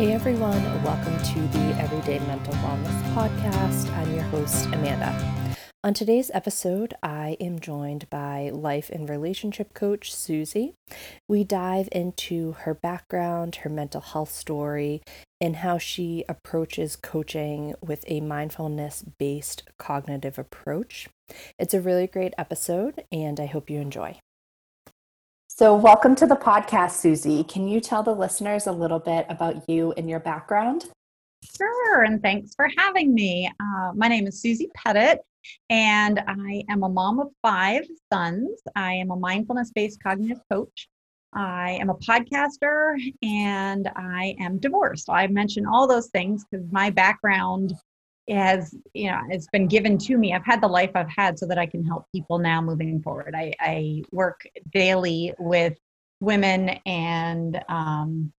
Hey everyone, welcome to the Everyday Mental Wellness Podcast. I'm your host, Amanda. On today's episode, I am joined by life and relationship coach Susie. We dive into her background, her mental health story, and how she approaches coaching with a mindfulness based cognitive approach. It's a really great episode, and I hope you enjoy. So, welcome to the podcast, Susie. Can you tell the listeners a little bit about you and your background? Sure, and thanks for having me. Uh, my name is Susie Pettit, and I am a mom of five sons. I am a mindfulness based cognitive coach. I am a podcaster and I am divorced. I mention all those things because my background has you know it's been given to me. I've had the life i've had so that i can help people now moving forward. I, I work daily with women and um,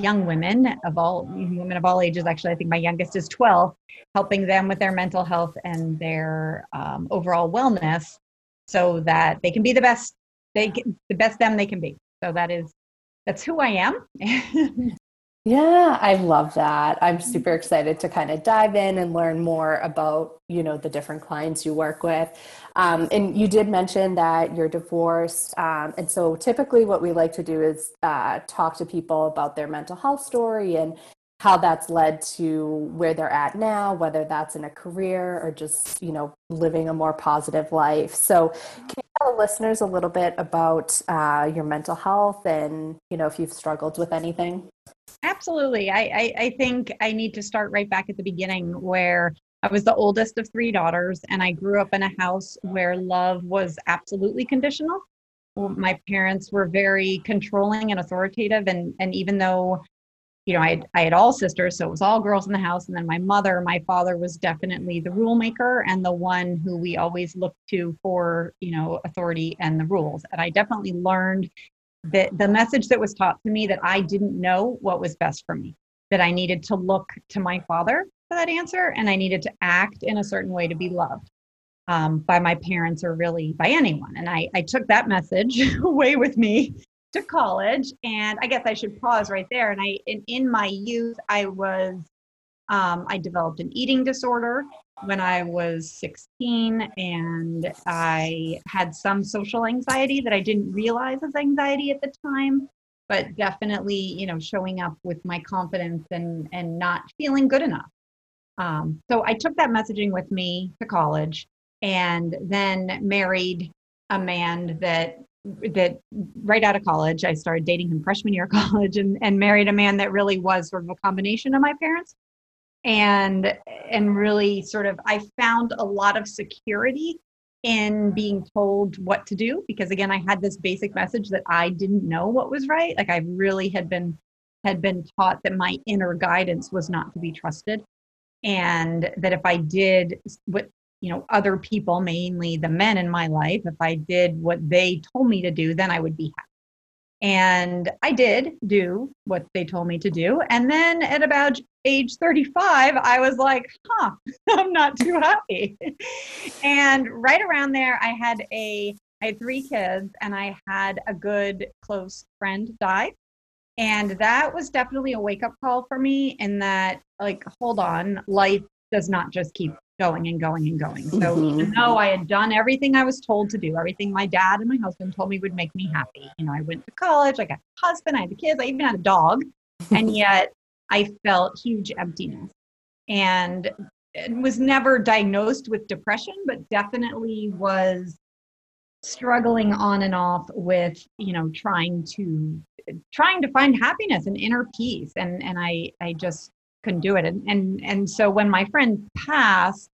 young women of all women of all ages actually. I think my youngest is 12 helping them with their mental health and their um, overall wellness so that they can be the best they can, the best them they can be. So that is that's who i am Yeah, I love that. I'm super excited to kind of dive in and learn more about, you know, the different clients you work with. Um, and you did mention that you're divorced. Um, and so typically what we like to do is uh, talk to people about their mental health story and how that's led to where they're at now, whether that's in a career or just, you know, living a more positive life. So can you tell the listeners a little bit about uh, your mental health and, you know, if you've struggled with anything? Absolutely. I, I, I think I need to start right back at the beginning where I was the oldest of three daughters, and I grew up in a house where love was absolutely conditional. Um, my parents were very controlling and authoritative, and and even though, you know, I had, I had all sisters, so it was all girls in the house, and then my mother, my father was definitely the rule maker and the one who we always looked to for, you know, authority and the rules. And I definitely learned the, the message that was taught to me that I didn't know what was best for me, that I needed to look to my father for that answer and I needed to act in a certain way to be loved um, by my parents or really by anyone. And I, I took that message away with me to college. And I guess I should pause right there. And I, in, in my youth, I was, um, I developed an eating disorder when I was 16, and I had some social anxiety that I didn't realize as anxiety at the time, but definitely, you know, showing up with my confidence and and not feeling good enough. Um, so I took that messaging with me to college, and then married a man that that right out of college i started dating him freshman year of college and, and married a man that really was sort of a combination of my parents and and really sort of i found a lot of security in being told what to do because again i had this basic message that i didn't know what was right. Like i really had been had been taught that my inner guidance was not to be trusted and that if i did what you know other people mainly the men in my life if i did what they told me to do then i would be happy and I did do what they told me to do. And then at about age 35, I was like, huh, I'm not too happy. and right around there, I had a I had three kids and I had a good close friend die. And that was definitely a wake up call for me in that, like, hold on, life does not just keep going and going and going. So mm-hmm. even though I had done everything I was told to do, everything my dad and my husband told me would make me happy. You know, I went to college, I got a husband, I had the kids, I even had a dog, and yet I felt huge emptiness. And was never diagnosed with depression, but definitely was struggling on and off with you know trying to trying to find happiness and inner peace and and i i just couldn't do it. And, and, and so when my friend passed,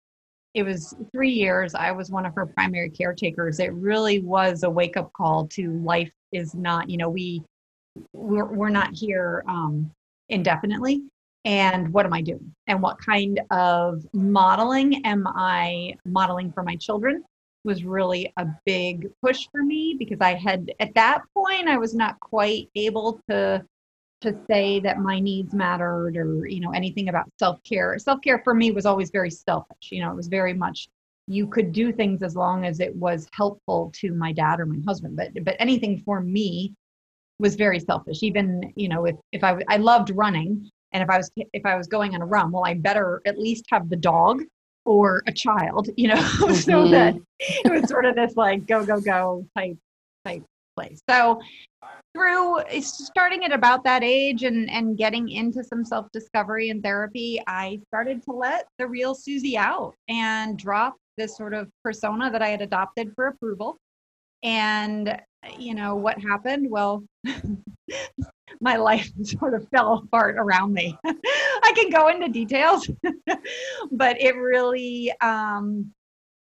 it was three years. I was one of her primary caretakers. It really was a wake up call to life is not, you know, we, we're, we're not here um, indefinitely. And what am I doing? And what kind of modeling am I modeling for my children? was really a big push for me because I had, at that point, I was not quite able to to say that my needs mattered or you know anything about self-care self-care for me was always very selfish you know it was very much you could do things as long as it was helpful to my dad or my husband but but anything for me was very selfish even you know if if i i loved running And if I was if I was going on a run, well, I better at least have the dog or a child, you know, mm-hmm. so that it was sort of this like go go go type type place. So through starting at about that age and and getting into some self discovery and therapy, I started to let the real Susie out and drop this sort of persona that I had adopted for approval. And you know what happened? Well, my life sort of fell apart around me. I can go into details, but it really, um,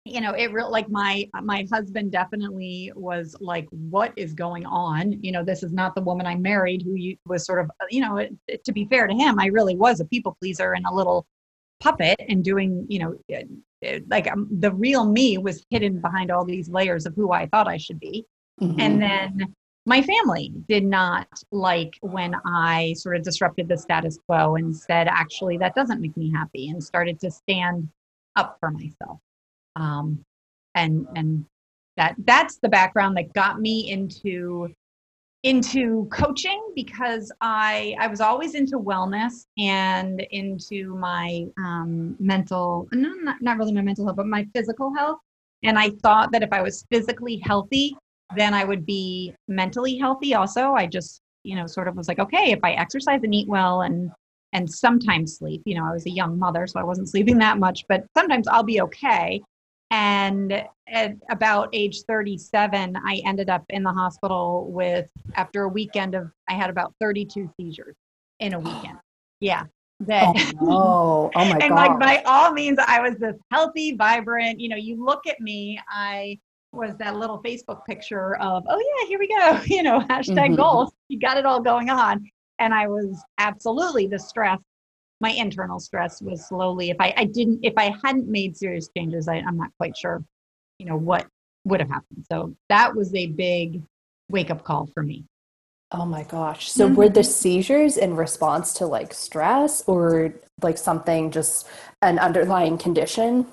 you know, it real like my my husband definitely was like, "What is going on?" You know, this is not the woman I married. Who you, was sort of, you know, it, it, to be fair to him, I really was a people pleaser and a little puppet and doing, you know, like um, the real me was hidden behind all these layers of who I thought I should be. Mm-hmm. And then my family did not like when I sort of disrupted the status quo and said, actually, that doesn't make me happy, and started to stand up for myself. Um, and and that that's the background that got me into into coaching because I I was always into wellness and into my um, mental no not, not really my mental health but my physical health and I thought that if I was physically healthy then I would be mentally healthy also. I just, you know, sort of was like, okay, if I exercise and eat well and and sometimes sleep, you know, I was a young mother, so I wasn't sleeping that much, but sometimes I'll be okay. And at about age 37, I ended up in the hospital with, after a weekend of, I had about 32 seizures in a weekend. Yeah. That, oh, oh my and like by all means, I was this healthy, vibrant, you know, you look at me, I was that little Facebook picture of, oh yeah, here we go, you know, hashtag mm-hmm. goals. You got it all going on. And I was absolutely the stress. My internal stress was slowly, if I, I didn't, if I hadn't made serious changes, I, I'm not quite sure, you know, what would have happened. So that was a big wake up call for me. Oh my gosh. So mm-hmm. were the seizures in response to like stress or like something just an underlying condition?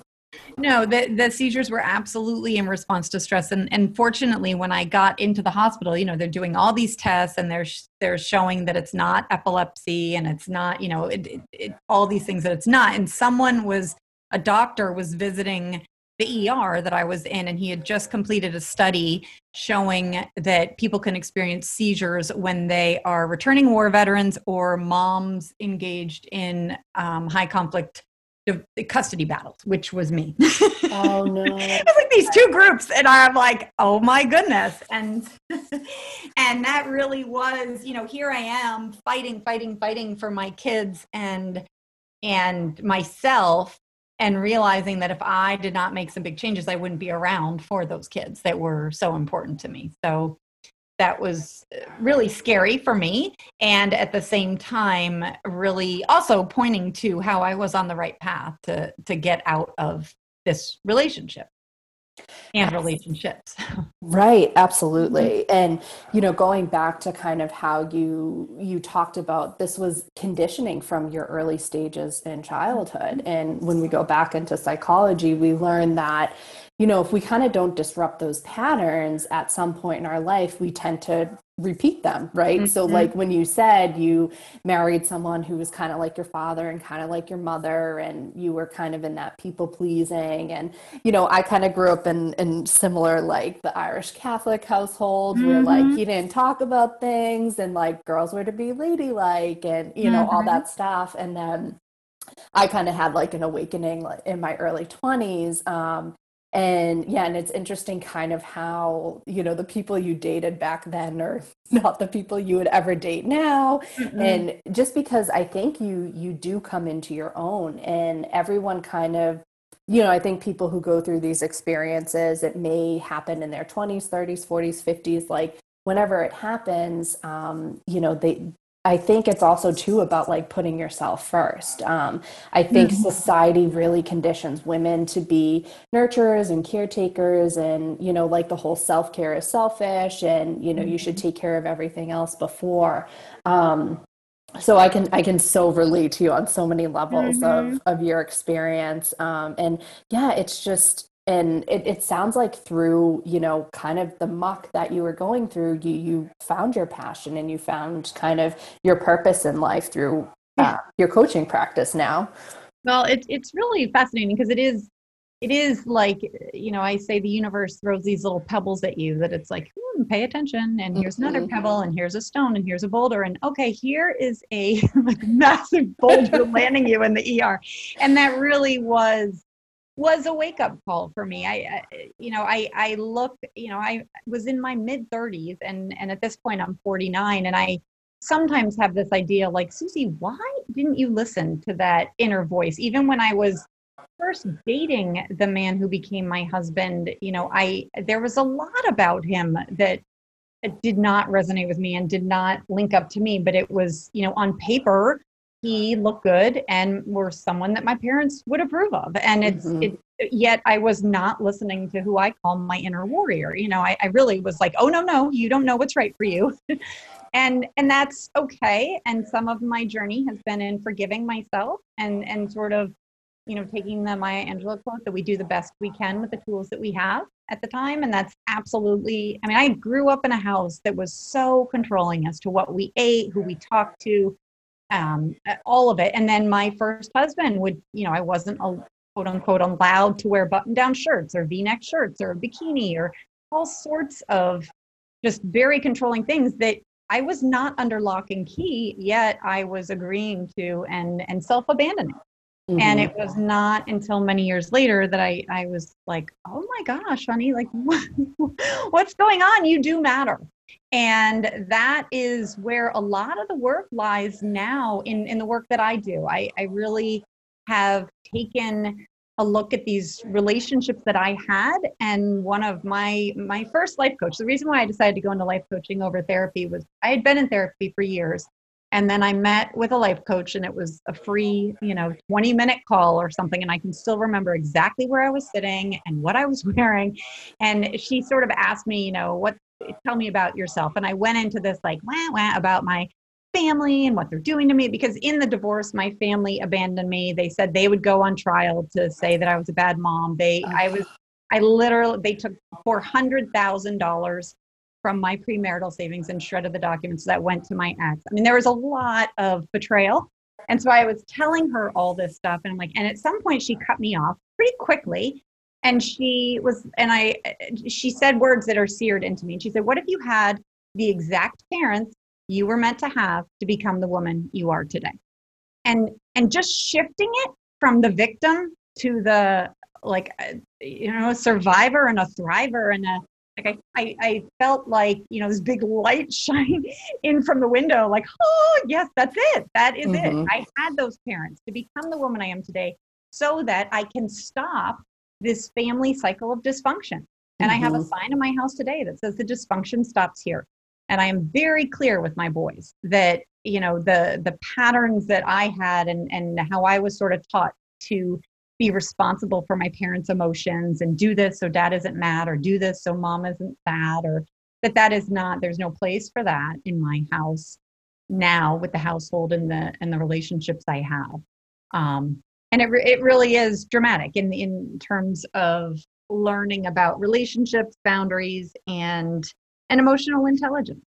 No, the, the seizures were absolutely in response to stress. And, and fortunately, when I got into the hospital, you know, they're doing all these tests and they're, they're showing that it's not epilepsy and it's not, you know, it, it, it, all these things that it's not. And someone was, a doctor was visiting the ER that I was in, and he had just completed a study showing that people can experience seizures when they are returning war veterans or moms engaged in um, high conflict custody battles, which was me. Oh no. it was like these two groups and I'm like, "Oh my goodness." And and that really was, you know, here I am fighting, fighting, fighting for my kids and and myself and realizing that if I did not make some big changes, I wouldn't be around for those kids that were so important to me. So that was really scary for me and at the same time really also pointing to how i was on the right path to to get out of this relationship and relationships. Right absolutely. Mm-hmm. And you know going back to kind of how you you talked about this was conditioning from your early stages in childhood. Mm-hmm. And when we go back into psychology we learn that you know, if we kind of don't disrupt those patterns at some point in our life, we tend to repeat them, right? Mm-hmm. So, like when you said you married someone who was kind of like your father and kind of like your mother, and you were kind of in that people pleasing. And, you know, I kind of grew up in, in similar, like the Irish Catholic household mm-hmm. where, like, you didn't talk about things and, like, girls were to be ladylike and, you know, mm-hmm. all that stuff. And then, I kind of had like an awakening in my early 20s um, and yeah and it's interesting kind of how you know the people you dated back then are not the people you would ever date now mm-hmm. and just because i think you you do come into your own and everyone kind of you know i think people who go through these experiences it may happen in their 20s 30s 40s 50s like whenever it happens um, you know they I think it's also too about like putting yourself first. Um, I think mm-hmm. society really conditions women to be nurturers and caretakers, and you know, like the whole self care is selfish, and you know, you should mm-hmm. take care of everything else before. Um, so I can I can so relate to you on so many levels mm-hmm. of of your experience, um, and yeah, it's just and it, it sounds like through you know kind of the muck that you were going through you you found your passion and you found kind of your purpose in life through uh, your coaching practice now. Well, it's it's really fascinating because it is it is like you know I say the universe throws these little pebbles at you that it's like hmm, pay attention and here's mm-hmm. another pebble and here's a stone and here's a boulder and okay here is a like massive boulder landing you in the ER and that really was was a wake up call for me. I, you know, I, I look, you know, I was in my mid 30s and, and at this point I'm 49 and I sometimes have this idea like, Susie, why didn't you listen to that inner voice? Even when I was first dating the man who became my husband, you know, I, there was a lot about him that did not resonate with me and did not link up to me, but it was, you know, on paper, he looked good and were someone that my parents would approve of. And it's, mm-hmm. it, yet I was not listening to who I call my inner warrior. You know, I, I really was like, oh, no, no, you don't know what's right for you. and, and that's okay. And some of my journey has been in forgiving myself and, and sort of, you know, taking the Maya Angelou quote that we do the best we can with the tools that we have at the time. And that's absolutely, I mean, I grew up in a house that was so controlling as to what we ate, who we talked to, um, all of it. And then my first husband would, you know, I wasn't a, quote unquote allowed to wear button down shirts or v neck shirts or a bikini or all sorts of just very controlling things that I was not under lock and key, yet I was agreeing to and, and self abandoning. Mm-hmm. And it was not until many years later that I, I was like, oh my gosh, honey, like, what's going on? You do matter. And that is where a lot of the work lies now in, in the work that I do. I, I really have taken a look at these relationships that I had. And one of my my first life coach, the reason why I decided to go into life coaching over therapy was I had been in therapy for years. And then I met with a life coach and it was a free, you know, 20 minute call or something. And I can still remember exactly where I was sitting and what I was wearing. And she sort of asked me, you know, what tell me about yourself. And I went into this like wah, wah, about my family and what they're doing to me because in the divorce my family abandoned me. They said they would go on trial to say that i was a bad mom. They i was i literally they took $400000 from my premarital savings and shredded the documents that went to my ex. I mean there was a lot of betrayal. And so i was telling her all this stuff and i'm like and at some point she cut me off pretty quickly and she was and i she said words that are seared into me. And she said what if you had the exact parents you were meant to have to become the woman you are today? And and just shifting it from the victim to the like you know a survivor and a thriver and a like I, I, I felt like you know this big light shine in from the window like oh yes that's it. That is mm-hmm. it i had those parents. To become the woman i am today so that i can stop this family cycle of dysfunction. And mm-hmm. I have a mm-hmm. sign in my house today that says the dysfunction stops here. And I am very clear with my boys that, you know, the the patterns that I had and, and how I was sort of taught to be responsible for my parents' emotions and do this so dad isn't mad or do this so mom isn't sad or that that is not there's no place for that in my house now with the household and the and the relationships I have. Um, and it, re- it really is dramatic in in terms of learning about relationships boundaries and and emotional intelligence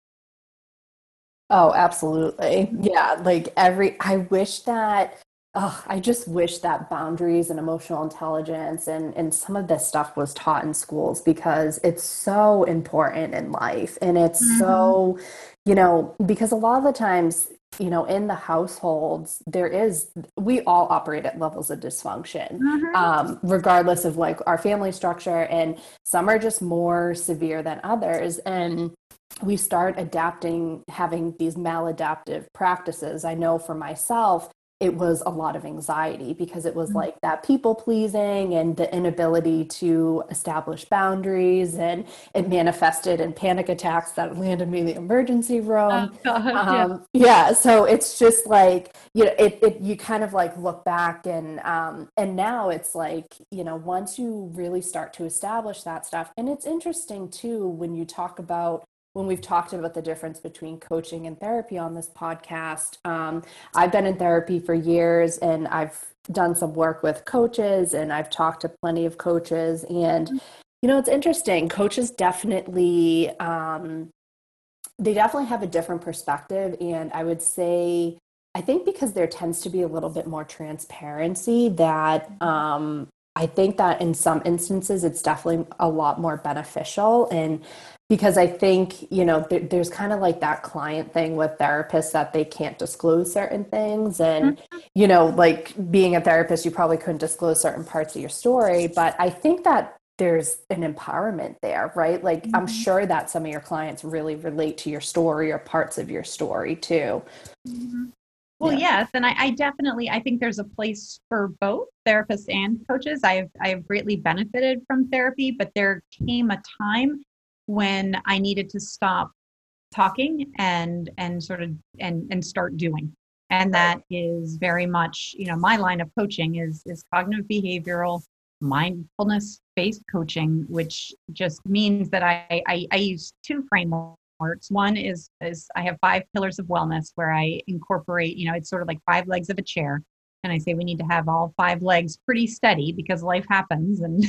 oh absolutely yeah like every i wish that oh, I just wish that boundaries and emotional intelligence and, and some of this stuff was taught in schools because it's so important in life. And it's mm-hmm. so, you know, because a lot of the times you know in the households there is we all operate at levels of dysfunction mm-hmm. um, regardless of like our family structure and some are just more severe than others and we start adapting having these maladaptive practices i know for myself it was a lot of anxiety because it was mm-hmm. like that people pleasing and the inability to establish boundaries and it manifested in panic attacks that landed me in the emergency room oh, God, um, yeah. yeah. so it's just like you know it, it you kind of like look back and um, and now it's like you know once you really start to establish that stuff and it's interesting too when you talk about when we've talked about the difference between coaching and therapy on this podcast. Um, I've been in therapy for years and I've done some work with coaches and I've talked to plenty of coaches. And, you know, it's interesting. Coaches definitely, um, they definitely have a different perspective. And I would say, I think because there tends to be a little bit more transparency that um, I think that in some instances it's definitely a lot more beneficial. And because I think, you know, there, there's kind of like that client thing with therapists that they can't disclose certain things. And, mm-hmm. you know, like being a therapist, you probably couldn't disclose certain parts of your story. But I think that there's an empowerment there, right? Like mm-hmm. I'm sure that some of your clients really relate to your story or parts of your story too. Mm-hmm. Well, yeah. yes, and I, I, definitely I think there's a place for both therapists and coaches. I've I've greatly benefited from therapy, but there came a time when I needed to stop talking and and sort of and and start doing. And that is very much, you know, my line of coaching is is cognitive behavioral mindfulness based coaching, which just means that I, I, I use two frameworks parts. One is is I have five pillars of wellness where I incorporate, you know, it's sort of like five legs of a chair. And I say we need to have all five legs pretty steady because life happens. And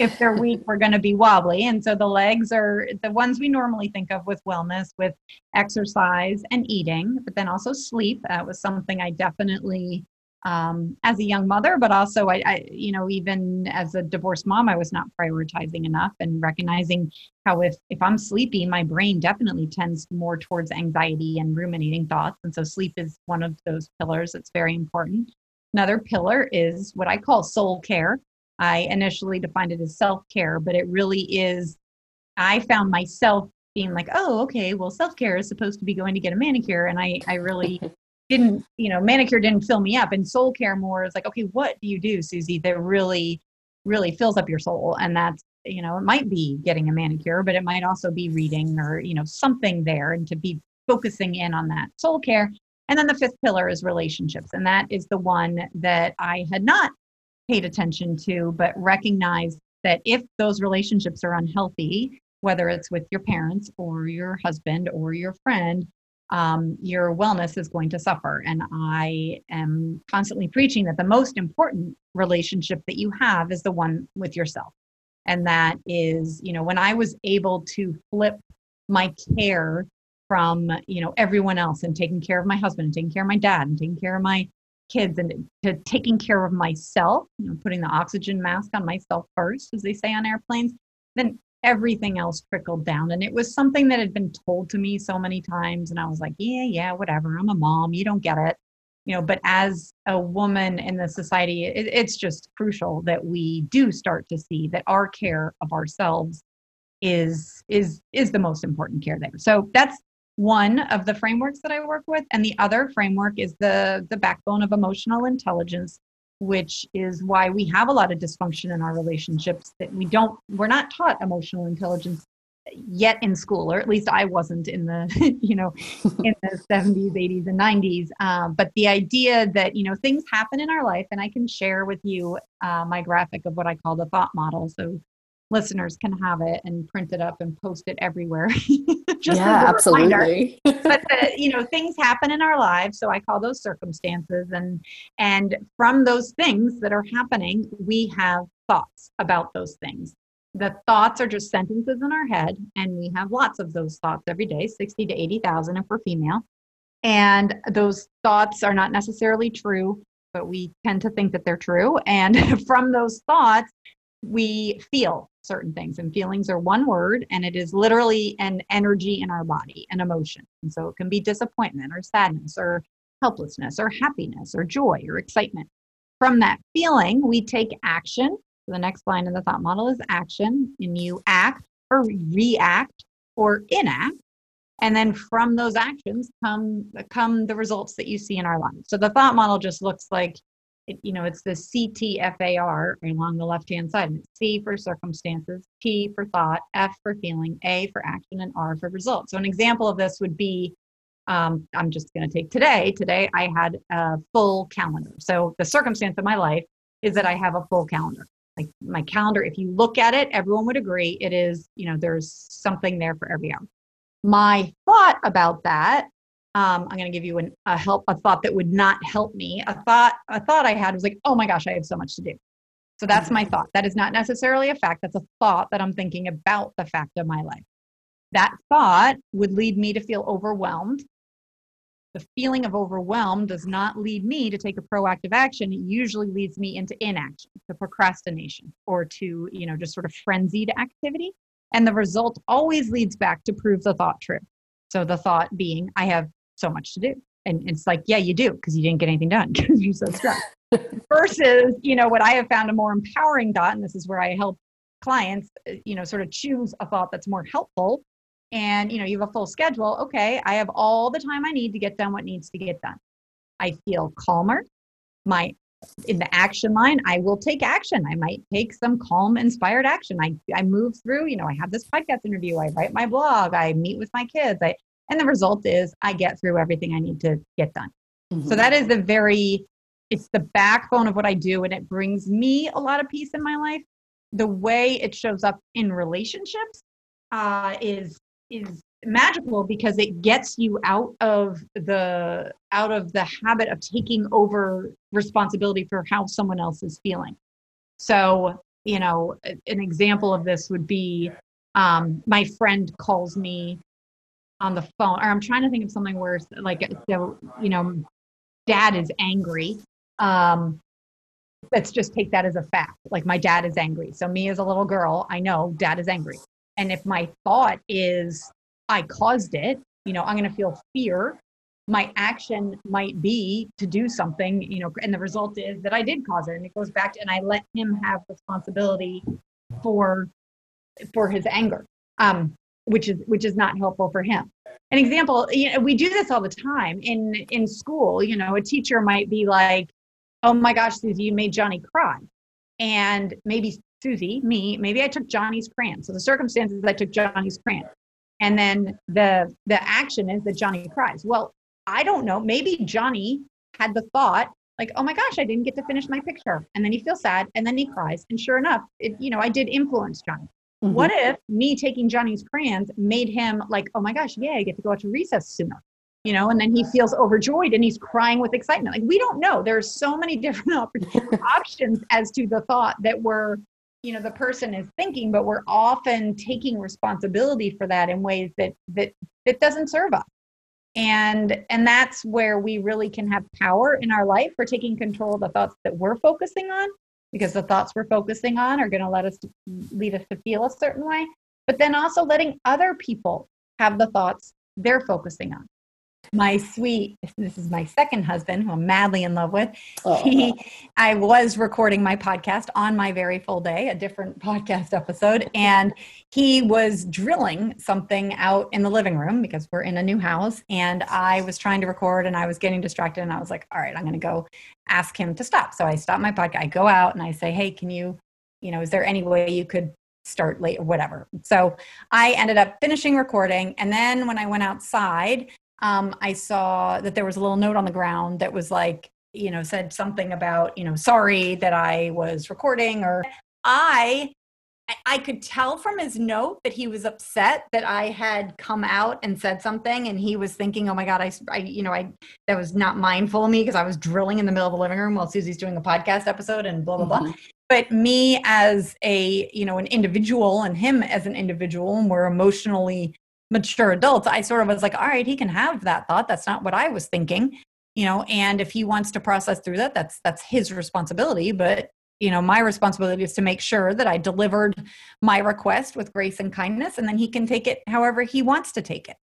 if they're weak, we're going to be wobbly. And so the legs are the ones we normally think of with wellness, with exercise and eating, but then also sleep. That was something I definitely um, as a young mother, but also I, I, you know, even as a divorced mom, I was not prioritizing enough and recognizing how if if I'm sleepy, my brain definitely tends more towards anxiety and ruminating thoughts, and so sleep is one of those pillars that's very important. Another pillar is what I call soul care. I initially defined it as self care, but it really is. I found myself being like, oh, okay, well, self care is supposed to be going to get a manicure, and I I really didn't, you know, manicure didn't fill me up. And soul care more is like, okay, what do you do, Susie, that really, really fills up your soul? And that's, you know, it might be getting a manicure, but it might also be reading or, you know, something there and to be focusing in on that soul care. And then the fifth pillar is relationships. And that is the one that I had not paid attention to, but recognized that if those relationships are unhealthy, whether it's with your parents or your husband or your friend, um, your wellness is going to suffer. And I am constantly preaching that the most important relationship that you have is the one with yourself. And that is, you know, when I was able to flip my care from, you know, everyone else and taking care of my husband and taking care of my dad and taking care of my kids and to taking care of myself, you know, putting the oxygen mask on myself first, as they say on airplanes, then everything else trickled down. And it was something that had been told to me so many times. And I was like, yeah, yeah, whatever. I'm a mom. You don't get it. You know, but as a woman in the society, it, it's just crucial that we do start to see that our care of ourselves is is is the most important care there. So that's one of the frameworks that I work with, and the other framework is the the backbone of emotional intelligence, which is why we have a lot of dysfunction in our relationships that we don't we're not taught emotional intelligence yet in school or at least i wasn't in the you know in the 70s 80s and 90s um, but the idea that you know things happen in our life and i can share with you uh, my graphic of what i call the thought model. So listeners can have it and print it up and post it everywhere. yeah, absolutely. but the, you know, things happen in our lives, so I call those circumstances, and and from those things that are happening, we have thoughts about those things. The thoughts are just sentences in our head, and we have lots of those thoughts every day, sixty to eighty thousand if we're female. And those thoughts are not necessarily true, but we tend to think that they're true. And from those thoughts, we feel certain things and feelings are one word and it is literally an energy in our body an emotion. And so it can be disappointment or sadness or helplessness or happiness or joy or excitement. From that feeling we take action. So the next line in the thought model is action and you act or react or inact and then from those actions come come the results that you see in our lives. So the thought model just looks like you know, it's the CTFAR along the left hand side. It's C for circumstances, T for thought, F for feeling, A for action, and R for result. So, an example of this would be um, I'm just going to take today. Today, I had a full calendar. So, the circumstance of my life is that I have a full calendar. Like my calendar, if you look at it, everyone would agree it is, you know, there's something there for every hour. My thought about that um, I'm going to give you an, a help, a thought that would not help me. A thought, a thought I had was like, oh my gosh, I have so much to do. So that's my thought. That is not necessarily a fact. That's a thought that I'm thinking about the fact of my life. That thought would lead me to feel overwhelmed. the feeling of overwhelm does not lead me to take a proactive action. It usually leads me into inaction, to procrastination, or to, you know, just sort of frenzied activity. And the result always leads back to prove the thought true. So the thought being, I have so much to do. And it's like, yeah, you do, because you didn't get anything done. Because you're so stressed. Versus, you know, what I have found a more empowering thought, and this is where I help clients, uh, you know, sort of choose a thought that's more helpful. And you know you have a full schedule. Okay i have all the time i need to get done what needs to get done. I feel calmer. My in the action line i will take action. I might take some calm inspired action. I i move through you know i have this podcast interview. I write my blog. I meet with my kids. I and the result is i get through everything i need to get done. Mm-hmm. so that is the very it's the backbone of what i do and it brings me a lot of peace in my life. The way it shows up in relationships uh, is is magical because it gets you out of the out of the habit of taking over responsibility for how someone else is feeling. So you know an example of this would be um, my friend calls me on the phone or i'm trying to think of something where like so you know dad is angry um, let's just take that as a fact like my dad is angry so me as a little girl i know dad is angry and if my thought is, I caused it, you know, I'm going to feel fear. My action might be to do something, you know, and the result is that I did cause it. And it goes back to, and I let him have responsibility for for his anger, um, which is which is not helpful for him. An example, you know, we do this all the time in in school. You know, a teacher might be like, "Oh my gosh, Susie, you made Johnny cry," and maybe Susie, me, maybe I took Johnny's crayon. So the circumstances I took Johnny's crayon. And then the the action is that Johnny cries. Well, I don't know. Maybe Johnny had the thought, like, oh my gosh, I didn't get to finish my picture. And then he feels sad and then he cries. And sure enough, it, you know, I did influence Johnny. Mm-hmm. What if me taking Johnny's crayons made him like, oh my gosh, yeah, I get to go out to recess sooner? You know, and then he feels overjoyed and he's crying with excitement. Like we don't know. There's so many different options as to the thought that we're you know the person is thinking but we're often taking responsibility for that in ways that that that doesn't serve us and and that's where we really can have power in our life for taking control of the thoughts that we're focusing on because the thoughts we're focusing on are going to let us lead us to feel a certain way but then also letting other people have the thoughts they're focusing on my sweet this is my second husband who i'm madly in love with oh. he i was recording my podcast on my very full day a different podcast episode and he was drilling something out in the living room because we're in a new house and i was trying to record and i was getting distracted and i was like all right i'm going to go ask him to stop so i stop my podcast i go out and i say hey can you you know is there any way you could start late or whatever. So I ended up finishing recording. And then when I went outside, um, I saw that there was a little note on the ground that was like, you know, said something about, you know, sorry that I was recording or I I could tell from his note that he was upset that I had come out and said something, and he was thinking, "Oh my God, I, I you know, I that was not mindful of me because I was drilling in the middle of the living room while Susie's doing a podcast episode and blah blah mm-hmm. blah." But me as a you know an individual and him as an individual, and we're emotionally mature adults, I sort of was like, all right, he can have that thought. That's not what I was thinking, you know, and if he wants to process through that, that's that's his responsibility. But you know, my responsibility is to make sure that I delivered my request with grace and kindness, and then he can take it however he wants to take it.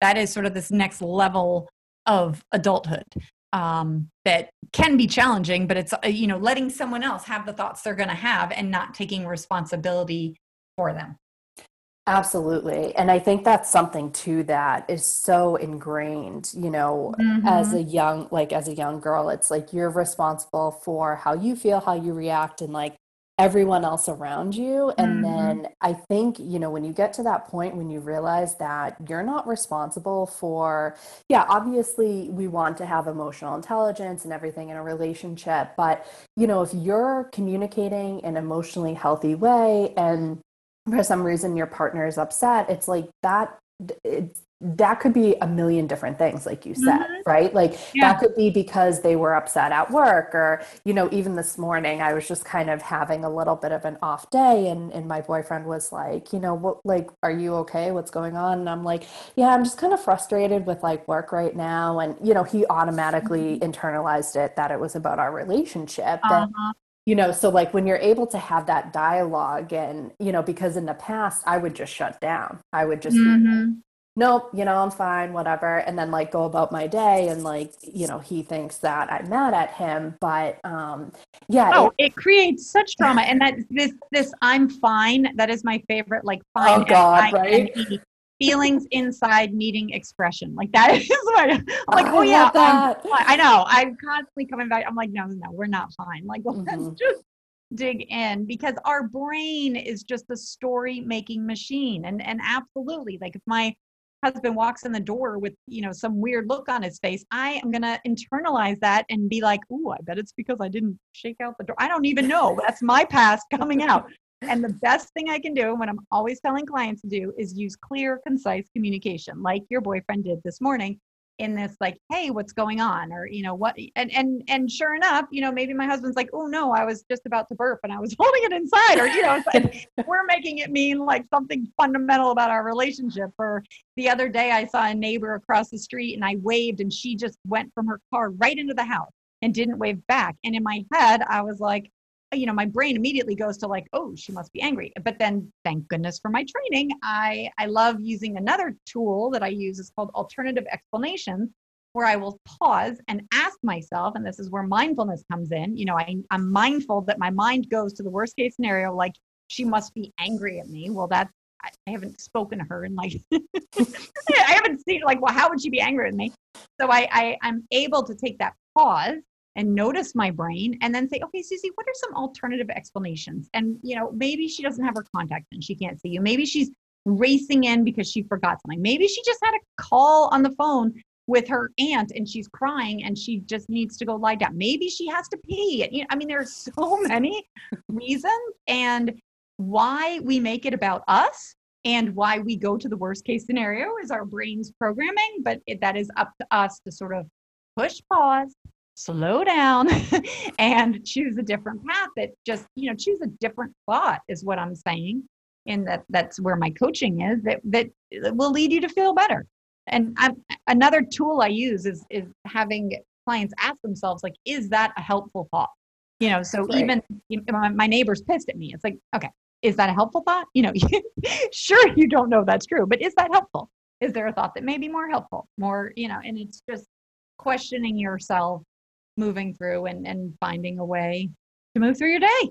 That is sort of this next level of adulthood um, that can be challenging, but it's, uh, you know, letting someone else have the thoughts they're going to have and not taking responsibility for them. Absolutely. And I think that's something too that is so ingrained, you know, mm-hmm. as a young like as a young girl, it's like you're responsible for how you feel, how you react and like everyone else around you. And mm-hmm. then I think, you know, when you get to that point when you realize that you're not responsible for yeah, obviously we want to have emotional intelligence and everything in a relationship, but you know, if you're communicating in an emotionally healthy way and for some reason your partner is upset it's like that it's that could be a million different things like you said mm-hmm. right like yeah. that could be because they were upset at work or you know even this morning i was just kind of having a little bit of an off day and and my boyfriend was like you know what like are you okay what's going on and i'm like yeah i'm just kind of frustrated with like work right now and you know he automatically mm-hmm. internalized it that it was about our relationship uh-huh. and you know so like when you're able to have that dialogue and you know because in the past i would just shut down i would just mm-hmm nope, you know, I'm fine, whatever. And then like go about my day and like, you know, he thinks that I'm mad at him. But um yeah. Oh, it, it creates such drama. And that this this I'm fine, that is my favorite, like fine. Oh God, right? Feelings inside needing expression. Like that is what I'm like, I oh yeah, i know. I'm constantly coming back. I'm like, no, no, no, we're not fine. Like, well, mm-hmm. let's just dig in because our brain is just a story making machine and and absolutely like if my husband walks in the door with you know some weird look on his face i am going to internalize that and be like oh i bet it's because i didn't shake out the door i don't even know that's my past coming out and the best thing i can do and what i'm always telling clients to do is use clear concise communication like your boyfriend did this morning in this like hey what's going on? or you know what? and and and sure enough you know maybe my husband's like oh no i was just about to burp and i was holding it inside or you know like, we're making it mean like something fundamental about our relationship. Or the other day i saw a neighbor across the street and i waved and she just went from her car right into the house and didn't wave back. And in my head i was like you know my brain immediately goes to like oh she must be angry. But then thank goodness for my training i i love using another tool that i use. It's called alternative explanations where i will pause and ask myself and this is where mindfulness comes in you know I, i'm mindful that my mind goes to the worst case scenario like she must be angry at me. Well that I haven't spoken to her and like I haven't seen like well how would she be angry at me? So I, I I'm able to take that pause and notice my brain and then say okay susie what are some alternative explanations? And you know maybe she doesn't have her contact and she can't see you. Maybe she's racing in because she forgot something. Maybe she just had a call on the phone with her aunt and she's crying and she just needs to go lie down. Maybe she has to pee. You know, i mean there are so many reasons and why we make it about us and why we go to the worst case scenario is our brain's programming but it, that is up to us to sort of push pause slow down and choose a different path that just you know choose a different thought is what i'm saying. And that that's where my coaching is that that will lead you to feel better. And I'm, another tool i use is is having clients ask themselves like is that a helpful thought? You know so right. even you know, my neighbor's pissed at me. It's like okay is that a helpful thought? You know sure you don't know that's true but is that helpful? Is there a thought that may be more helpful more you know and it's just questioning yourself moving through and, and finding a way to move through your day.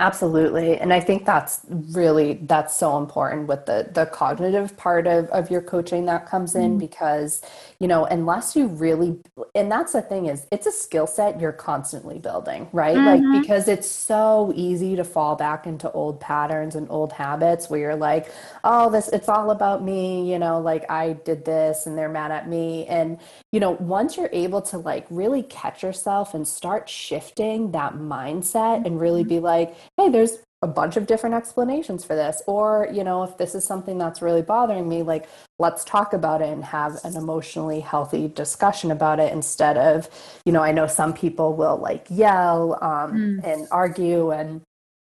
Absolutely. And I think that's really that's so important with the the cognitive part of, of your coaching that comes in mm-hmm. because, you know, unless you really and that's the thing is it's a skill set you're constantly building, right? Mm-hmm. Like because it's so easy to fall back into old patterns and old habits where you're like, oh, this it's all about me, you know, like I did this and they're mad at me. And, you know, once you're able to like really catch yourself and start shifting that mindset and really be like like, hey, there's a bunch of different explanations for this. Or, you know, if this is something that's really bothering me, like, let's talk about it and have an emotionally healthy discussion about it instead of, you know, I know some people will like yell um, mm. and argue and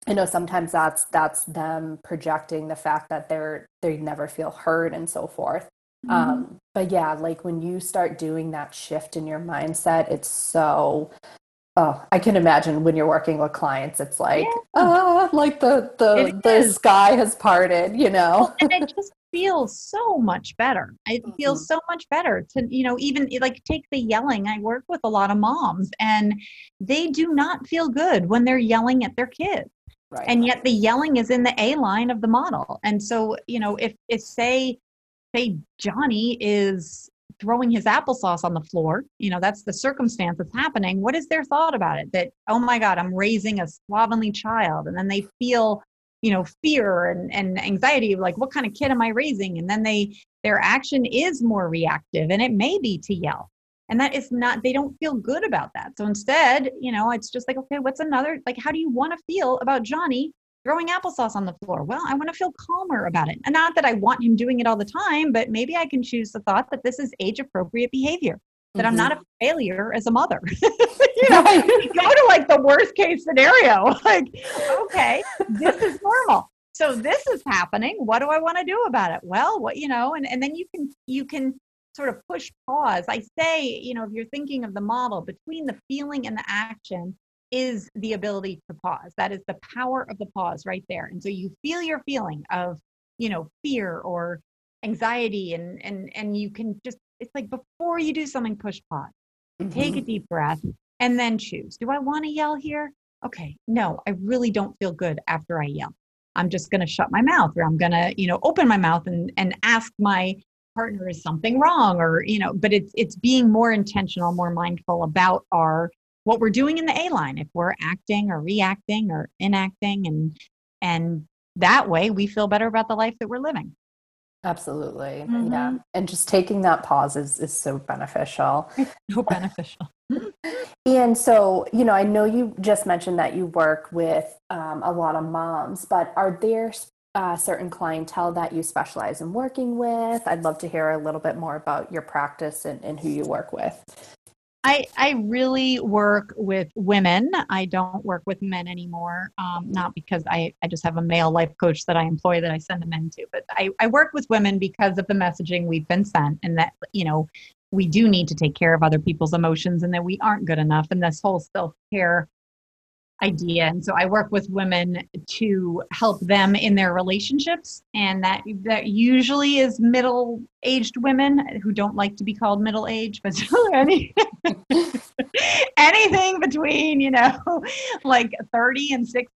I know sometimes that's that's them projecting the fact that they're they never feel heard and so forth. Mm-hmm. Um, but yeah, like when you start doing that shift in your mindset, it's so Oh, I can imagine when you're working with clients, it's like, yeah. ah, like the the the sky has parted, you know. and it just feels so much better. It mm-hmm. feels so much better to, you know, even like take the yelling. I work with a lot of moms, and they do not feel good when they're yelling at their kids. Right. And yet the yelling is in the A line of the model. And so, you know, if if say say Johnny is throwing his applesauce on the floor, you know, that's the circumstance that's happening. What is their thought about it? That, oh my God, I'm raising a slovenly child. And then they feel, you know, fear and, and anxiety like, what kind of kid am I raising? And then they, their action is more reactive and it may be to yell. And that is not, they don't feel good about that. So instead, you know, it's just like, okay, what's another, like, how do you want to feel about Johnny throwing applesauce on the floor. Well, I want to feel calmer about it. And not that I want him doing it all the time, but maybe I can choose the thought that this is age appropriate behavior, that mm-hmm. I'm not a failure as a mother. you know, go to like the worst case scenario. Like, okay, this is normal. So this is happening. What do I want to do about it? Well, what you know, and, and then you can you can sort of push pause. I say, you know, if you're thinking of the model between the feeling and the action, is the ability to pause. That is the power of the pause right there. And so you feel your feeling of, you know, fear or anxiety and and and you can just it's like before you do something push pause. Mm-hmm. Take a mm-hmm. deep breath and then choose. Do I want to yell here? Okay, no, I really don't feel good after I yell. I'm just going to shut my mouth or I'm going to, you know, open my mouth and and ask my partner is something wrong or, you know, but it's it's being more intentional, more mindful about our what we're doing in the A line, if we're acting or reacting or enacting, and and that way we feel better about the life that we're living. Absolutely. Mm-hmm. Yeah. And just taking that pause is, is so beneficial. so beneficial. and so, you know, I know you just mentioned that you work with um, a lot of moms, but are there uh, certain clientele that you specialize in working with? I'd love to hear a little bit more about your practice and, and who you work with. I, I really work with women. I don't work with men anymore. Um, not because I, I just have a male life coach that I employ that I send the men to, but I, I work with women because of the messaging we've been sent and that, you know, we do need to take care of other people's emotions and that we aren't good enough. And this whole self care idea. And so I work with women to help them in their relationships. And that that usually is middle aged women who don't like to be called middle aged, but any, anything between, you know, like 30 and 60.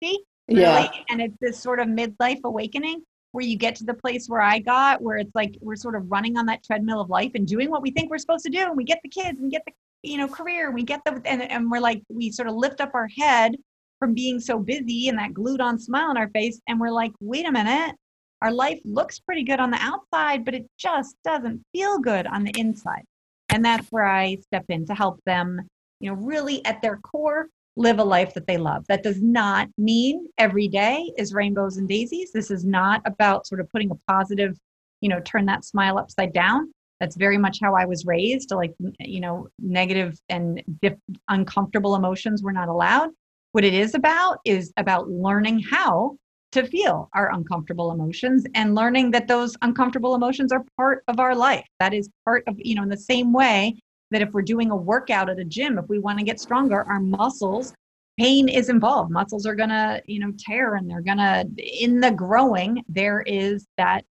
Really. Yeah. And it's this sort of midlife awakening where you get to the place where I got, where it's like we're sort of running on that treadmill of life and doing what we think we're supposed to do. And we get the kids and get the you know career we get the and, and we're like we sort of lift up our head from being so busy and that glued on smile on our face. And we're like, wait a minute, our life looks pretty good on the outside, but it just doesn't feel good on the inside. And that's where I step in to help them, you know, really at their core, live a life that they love. That does not mean every day is rainbows and daisies. This is not about sort of putting a positive, you know, turn that smile upside down. That's very much how I was raised. Like, you know, negative and dif- uncomfortable emotions were not allowed. What it is about is about learning how to feel our uncomfortable emotions and learning that those uncomfortable emotions are part of our life. That is part of, you know, in the same way that if we're doing a workout at a gym, if we want to get stronger, our muscles, pain is involved. Muscles are going to, you know, tear and they're going to, in the growing, there is that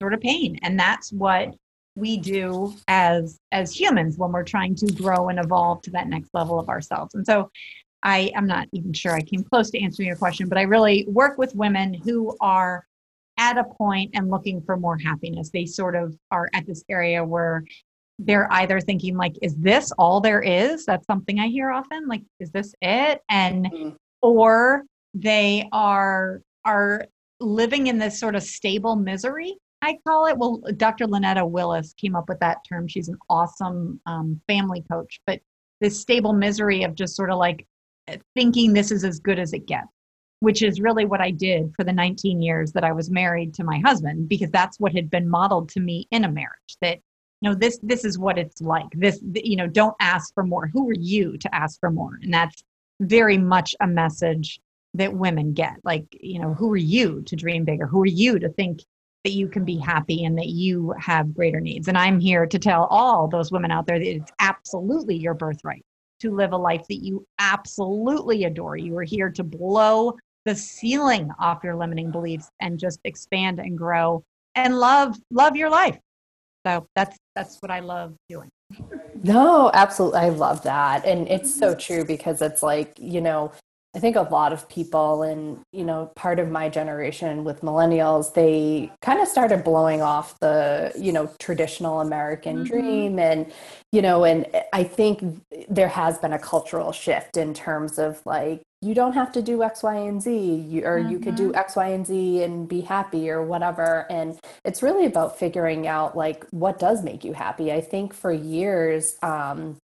sort of pain. And that's what we do as as humans when we're trying to grow and evolve to that next level of ourselves and so I am not even sure I came close to answering your question, but I really work with women who are at a point and looking for more happiness. They sort of are at this area where they're either thinking like is this all there is that's something i hear often like is this it and mm-hmm. or they are are living in this sort of stable misery i call it well dr lynetta willis came up with that term. She's an awesome um, family coach but this stable misery of just sort of like thinking this is as good as it gets which is really what I did for the 19 years that I was married to my husband because that's what had been modeled to me in a marriage that you know this this is what it's like. This you know don't ask for more. Who are you to ask for more? And that's very much a message that women get like you know who are you to dream bigger? Who are you to think that you can be happy and that you have greater needs and i'm here to tell all those women out there that it's absolutely your birthright to live a life that you absolutely adore. You are here to blow the ceiling off your limiting beliefs and just expand and grow and love love your life. So that's that's what I love doing. No, absolutely. I love that. And it's so true because it's like, you know, I think a lot of people, and you know, part of my generation with millennials, they kind of started blowing off the you know traditional American mm-hmm. dream, and you know, and I think there has been a cultural shift in terms of like you don't have to do X, Y, and Z, you, or mm-hmm. you could do mm-hmm. X, Y, and Z and be happy or whatever. And it's really about figuring out like what does make you happy. I think for years, um,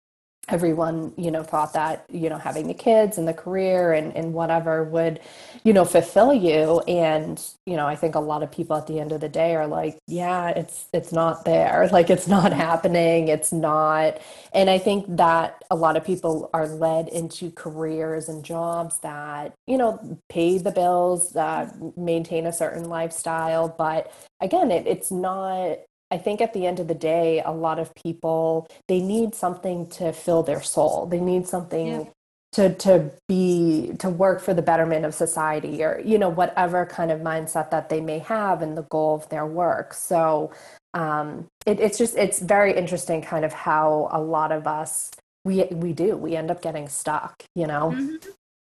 everyone you know thought that you know having the kids and the career and, and whatever would you know fulfill you. And you know i think a lot of people at the end of the day are like yeah it's it's not there. Like it's not happening. It's not. And i think that a lot of people are led into careers and jobs that you know pay the bills that maintain a certain lifestyle. But again it, it's not I think at the end of the day, a lot of people they need something to fill their soul. They need something yeah. to to be to work for the betterment of society, or you know whatever kind of mindset that they may have and the goal of their work. So um, it, it's just it's very interesting, kind of how a lot of us we we do we end up getting stuck. You know. Mm-hmm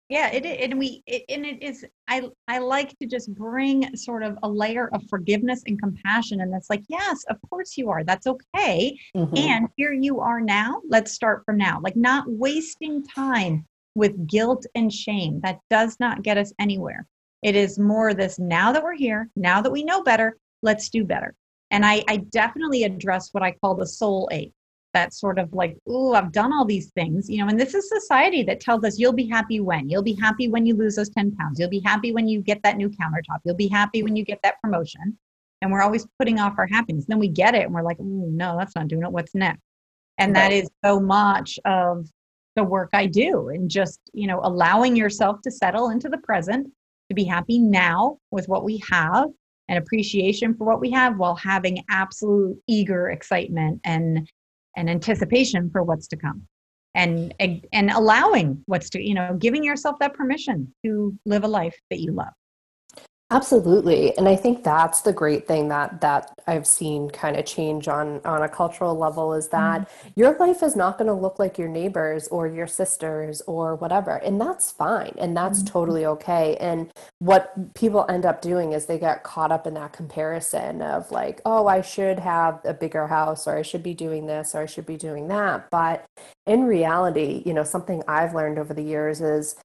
yeah it and we it, and it is i i like to just bring sort of a layer of forgiveness and compassion and it's like yes of course you are that's okay mm-hmm. and here you are now let's start from now. Like not wasting time with guilt and shame that does not get us anywhere. It is more this now that we're here now that we know better let's do better. And i i definitely address what i call the soul ache that sort of like, oh, I've done all these things, you know, and this is society that tells us you'll be happy when. You'll be happy when you lose those 10 pounds. You'll be happy when you get that new countertop. You'll be happy when you get that promotion. And we're always putting off our happiness. Then we get it and we're like, oh, no, that's not doing it. What's next? And right. that is so much of the work I do and just, you know, allowing yourself to settle into the present, to be happy now with what we have and appreciation for what we have while having absolute eager excitement and and anticipation for what's to come. And and allowing what's to you know giving yourself that permission to live a life that you love Absolutely. And I think that's the great thing that that I've seen kind of change on on a cultural level is that mm-hmm. your life is not going to look like your neighbors or your sisters or whatever. And that's fine and that's mm-hmm. totally okay. And what people end up doing is they get caught up in that comparison of like, "Oh, I should have a bigger house or I should be doing this or I should be doing that." But in reality, you know, something I've learned over the years is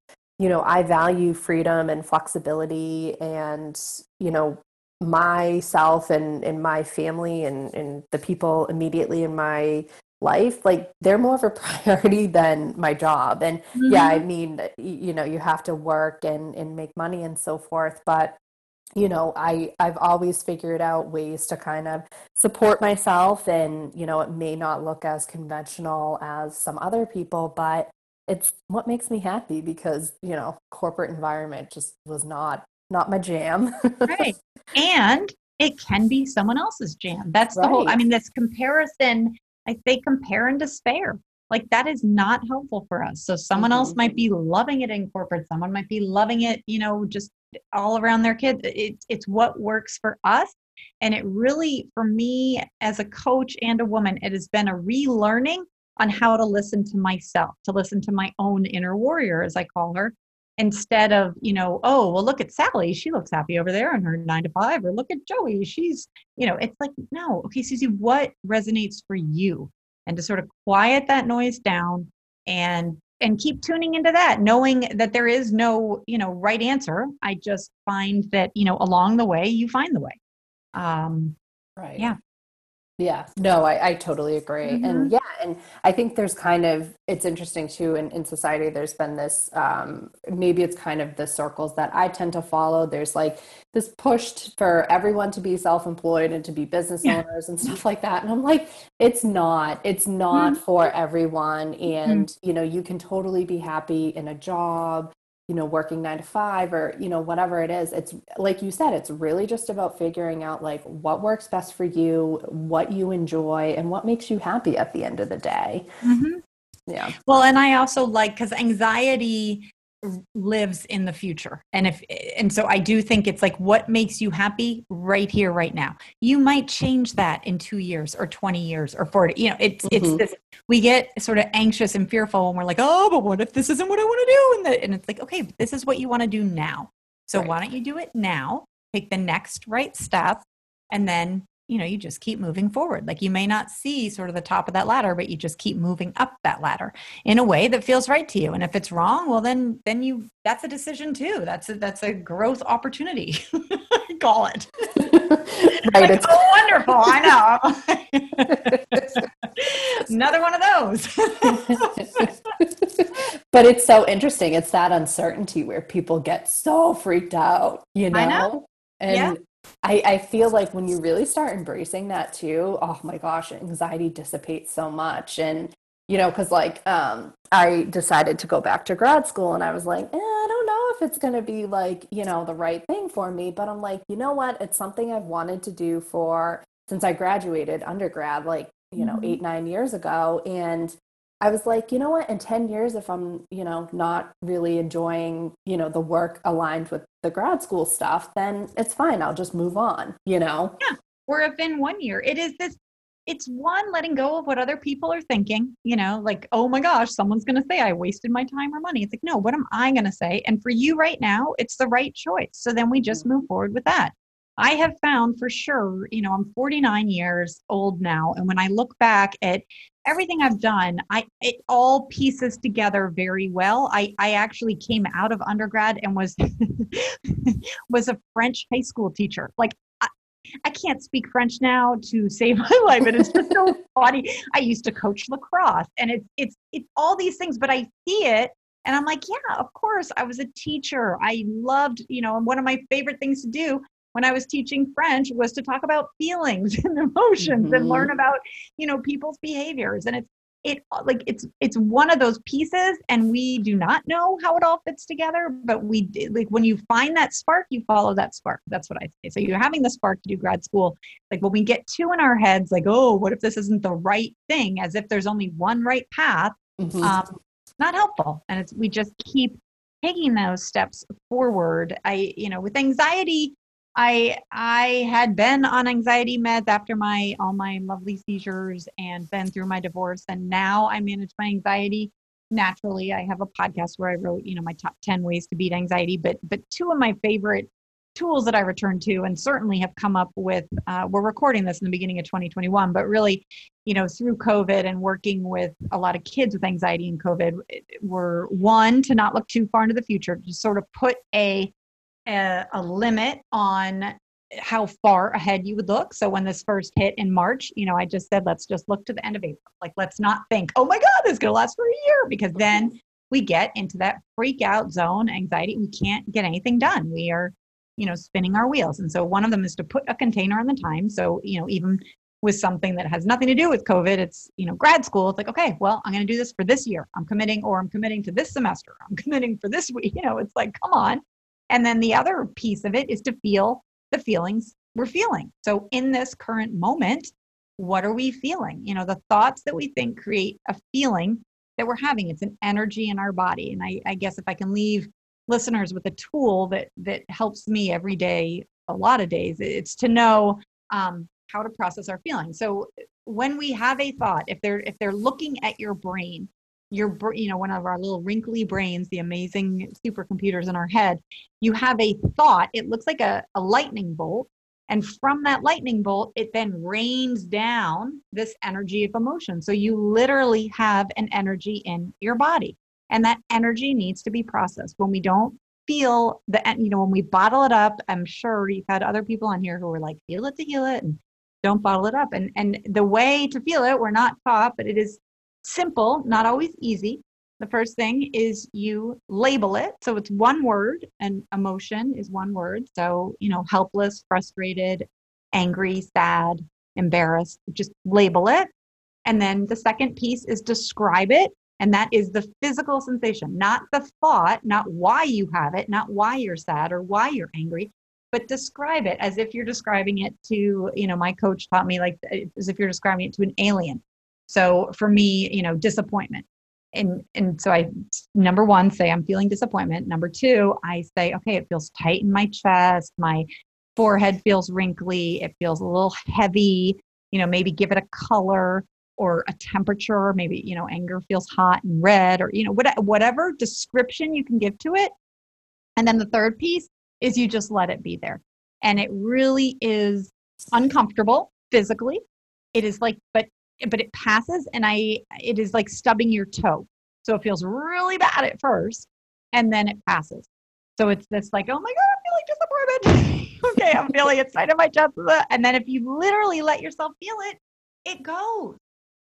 you know, I value freedom and flexibility and, you know, myself and, and my family and, and the people immediately in my life like they're more of a priority than my job and mm-hmm. yeah i mean you know you have to work and and make money and so forth but you know i i've always figured out ways to kind of support myself and you know it may not look as conventional as some other people but it's what makes me happy because you know corporate environment just was not not my jam. Right. And it can be someone else's jam. That's right. the whole i mean this comparison like they compare and despair. Like that is not helpful for us. So someone mm-hmm. else might be loving it in corporate. Someone might be loving it you know just all around their kids it, it's what works for us. And it really for me as a coach and a woman it has been a relearning on how to listen to myself, to listen to my own inner warrior, as I call her, instead of, you know, oh, well, look at Sally. She looks happy over there in her nine to five. Or look at Joey. She's, you know, it's like, no, okay, Susie, what resonates for you? And to sort of quiet that noise down and and keep tuning into that knowing that there is no you know right answer i just find that you know along the way you find the way um right yeah yeah, no, I, I totally agree. Mm-hmm. And yeah, and I think there's kind of, it's interesting too in, in society, there's been this, um, maybe it's kind of the circles that I tend to follow. There's like this push for everyone to be self employed and to be business yeah. owners and stuff like that. And I'm like, it's not, it's not mm-hmm. for everyone. And, mm-hmm. you know, you can totally be happy in a job you know working nine to five or you know whatever it is it's like you said it's really just about figuring out like what works best for you what you enjoy and what makes you happy at the end of the day mm-hmm. yeah well and i also like because anxiety lives in the future. And if and so i do think it's like what makes you happy? Right here right now. You might change that in two years or 20 years or 40 you know it's mm-hmm. it's this we get sort of anxious and fearful and we're like oh but what if this isn't what i want to do? And, the, and it's like okay this is what you want to do now. So right. why don't you do it now? Take the next right step and then you know you just keep moving forward like you may not see sort of the top of that ladder but you just keep moving up that ladder in a way that feels right to you and if it's wrong well then then you that's a decision too that's a that's a growth opportunity call it right. Like, oh, wonderful. I know. Another one of those. but it's so interesting. It's that uncertainty where people get so freaked out, you know? know. And yeah. I, I feel like when you really start embracing that too, oh my gosh, anxiety dissipates so much. And, you know, because like um, I decided to go back to grad school and I was like, eh, I don't know if it's going to be like, you know, the right thing for me. But I'm like, you know what? It's something I've wanted to do for since I graduated undergrad, like, you know, mm-hmm. eight, nine years ago. And I was like, you know what, in 10 years, if I'm, you know, not really enjoying, you know, the work aligned with the grad school stuff, then it's fine. I'll just move on, you know? Yeah. Or if in one year, it is this, it's one letting go of what other people are thinking, you know, like, oh my gosh, someone's going to say I wasted my time or money. It's like, no, what am I going to say? And for you right now, it's the right choice. So then we just move forward with that. I have found for sure, you know, I'm 49 years old now. And when I look back at everything I've done, I it all pieces together very well. I I actually came out of undergrad and was was a French high school teacher. Like I, can't speak French now to save my life, and it's just so funny. I used to coach lacrosse, and it's it's it's all these things, but I see it and I'm like, yeah, of course. I was a teacher. I loved, you know, and one of my favorite things to do when I was teaching French was to talk about feelings and emotions mm-hmm. and learn about, you know, people's behaviors. And it's it like it's it's one of those pieces and we do not know how it all fits together but we like when you find that spark you follow that spark that's what i say so you're having the spark to do grad school like when we get two in our heads like oh what if this isn't the right thing as if there's only one right path mm-hmm. um, not helpful and it's we just keep taking those steps forward i you know with anxiety I I had been on anxiety meds after my all my lovely seizures and been through my divorce and now I manage my anxiety naturally. I have a podcast where I wrote, you know, my top 10 ways to beat anxiety, but but two of my favorite tools that I return to and certainly have come up with uh, we're recording this in the beginning of 2021, but really, you know, through COVID and working with a lot of kids with anxiety and COVID were one to not look too far into the future, to sort of put a a, a limit on how far ahead you would look. So when this first hit in March, you know, I just said, let's just look to the end of April. Like, let's not think, oh my God, this is going to last for a year, because then we get into that freak out zone, anxiety. We can't get anything done. We are, you know, spinning our wheels. And so one of them is to put a container on the time. So, you know, even with something that has nothing to do with COVID, it's, you know, grad school. It's like, okay, well, I'm going to do this for this year. I'm committing, or I'm committing to this semester. I'm committing for this week. You know, it's like, come on and then the other piece of it is to feel the feelings we're feeling. So in this current moment, what are we feeling? You know, the thoughts that we think create a feeling that we're having. It's an energy in our body. And I, I guess if I can leave listeners with a tool that that helps me every day, a lot of days, it's to know um, how to process our feelings. So when we have a thought, if they're if they're looking at your brain your you know one of our little wrinkly brains the amazing supercomputers in our head you have a thought it looks like a, a lightning bolt and from that lightning bolt it then rains down this energy of emotion. So you literally have an energy in your body and that energy needs to be processed. When we don't feel the you know when we bottle it up i'm sure you've had other people on here who were like feel it to heal it and don't bottle it up and and the way to feel it we're not taught but it is simple, not always easy. The first thing is you label it. So it's one word, and emotion is one word. So, you know, helpless, frustrated, angry, sad, embarrassed, just label it. And then the second piece is describe it. And that is the physical sensation, not the thought, not why you have it, not why you're sad or why you're angry, but describe it as if you're describing it to, you know, my coach taught me like as if you're describing it to an alien. So for me, you know, disappointment. And and so I number one say I'm feeling disappointment. Number two, I say, okay, it feels tight in my chest, my forehead feels wrinkly, it feels a little heavy, you know, maybe give it a color or a temperature, maybe, you know, anger feels hot and red or, you know, whatever description you can give to it. And then the third piece is you just let it be there. And it really is uncomfortable physically. It is like, but but it passes and I it is like stubbing your toe. So it feels really bad at first and then it passes. So it's this like, oh my God, I'm feeling disappointment. okay, I'm feeling it side of my chest. And then if you literally let yourself feel it, it goes.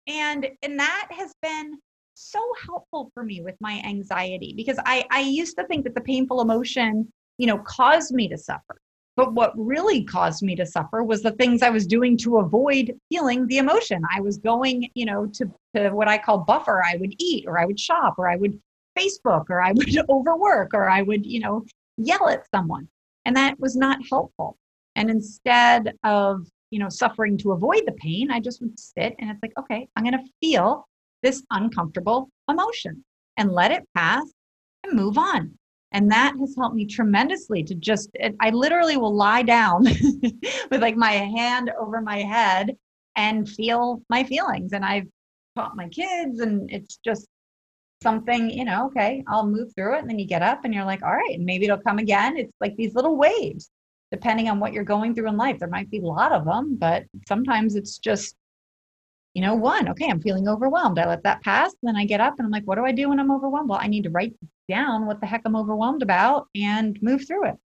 And and that has been so helpful for me with my anxiety because I, I used to think that the painful emotion, you know, caused me to suffer. But what really caused me to suffer was the things I was doing to avoid feeling the emotion. I was going, you know, to, to what I call buffer. I would eat or I would shop or I would Facebook or I would overwork or I would, you know, yell at someone. And that was not helpful. And instead of, you know, suffering to avoid the pain, I just would sit and it's like, okay, I'm going to feel this uncomfortable emotion and let it pass and move on. And that has helped me tremendously to just, I literally will lie down with like my hand over my head and feel my feelings. And I've taught my kids, and it's just something, you know, okay, I'll move through it. And then you get up and you're like, all right, maybe it'll come again. It's like these little waves, depending on what you're going through in life. There might be a lot of them, but sometimes it's just you know, one, okay, I'm feeling overwhelmed. I let that pass. Then I get up and I'm like, what do I do when I'm overwhelmed? Well, I need to write down what the heck I'm overwhelmed about and move through it.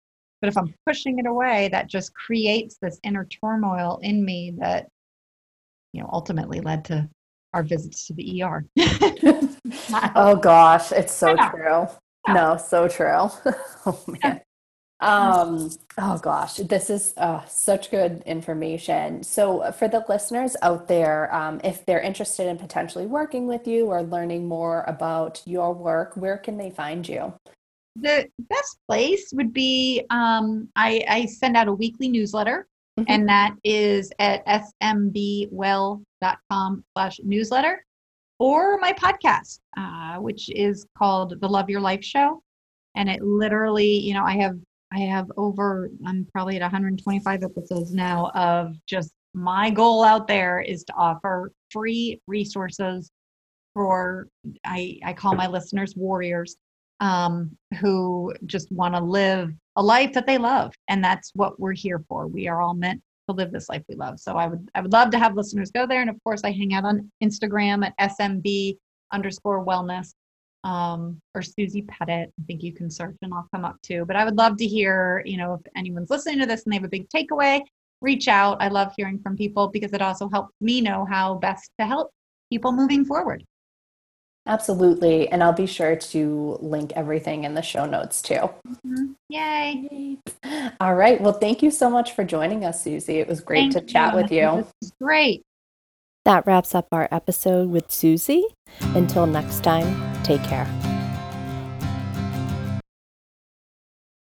But if I'm pushing it away, that just creates this inner turmoil in me that, you know, ultimately led to our visits to the ER. oh gosh, it's so true. No, so true. oh man. Um, oh gosh, this is uh, such good information. So, uh, for the listeners out there, um, if they're interested in potentially working with you or learning more about your work, where can they find you? The best place would be um, I, I, send out a weekly newsletter, mm-hmm. and that is at smbwell.com slash newsletter, or my podcast, uh, which is called the Love Your Life Show. And it literally, you know, I have I have over, I'm probably at 125 episodes now of just my goal out there is to offer free resources for, I, I call my listeners warriors um, who just want to live a life that they love. And that's what we're here for. We are all meant to live this life we love. So I would, I would love to have listeners go there. And of course, I hang out on Instagram at SMB underscore wellness um, or Susie Pettit. I think you can search and I'll come up too. But I would love to hear, you know, if anyone's listening to this and they have a big takeaway, reach out. I love hearing from people because it also helps me know how best to help people moving forward. Absolutely. And I'll be sure to link everything in the show notes too. Mm-hmm. Yay. All right. Well, thank you so much for joining us, Susie. It was great thank to chat you. with you. Great. That wraps up our episode with Susie. Until next time, take care.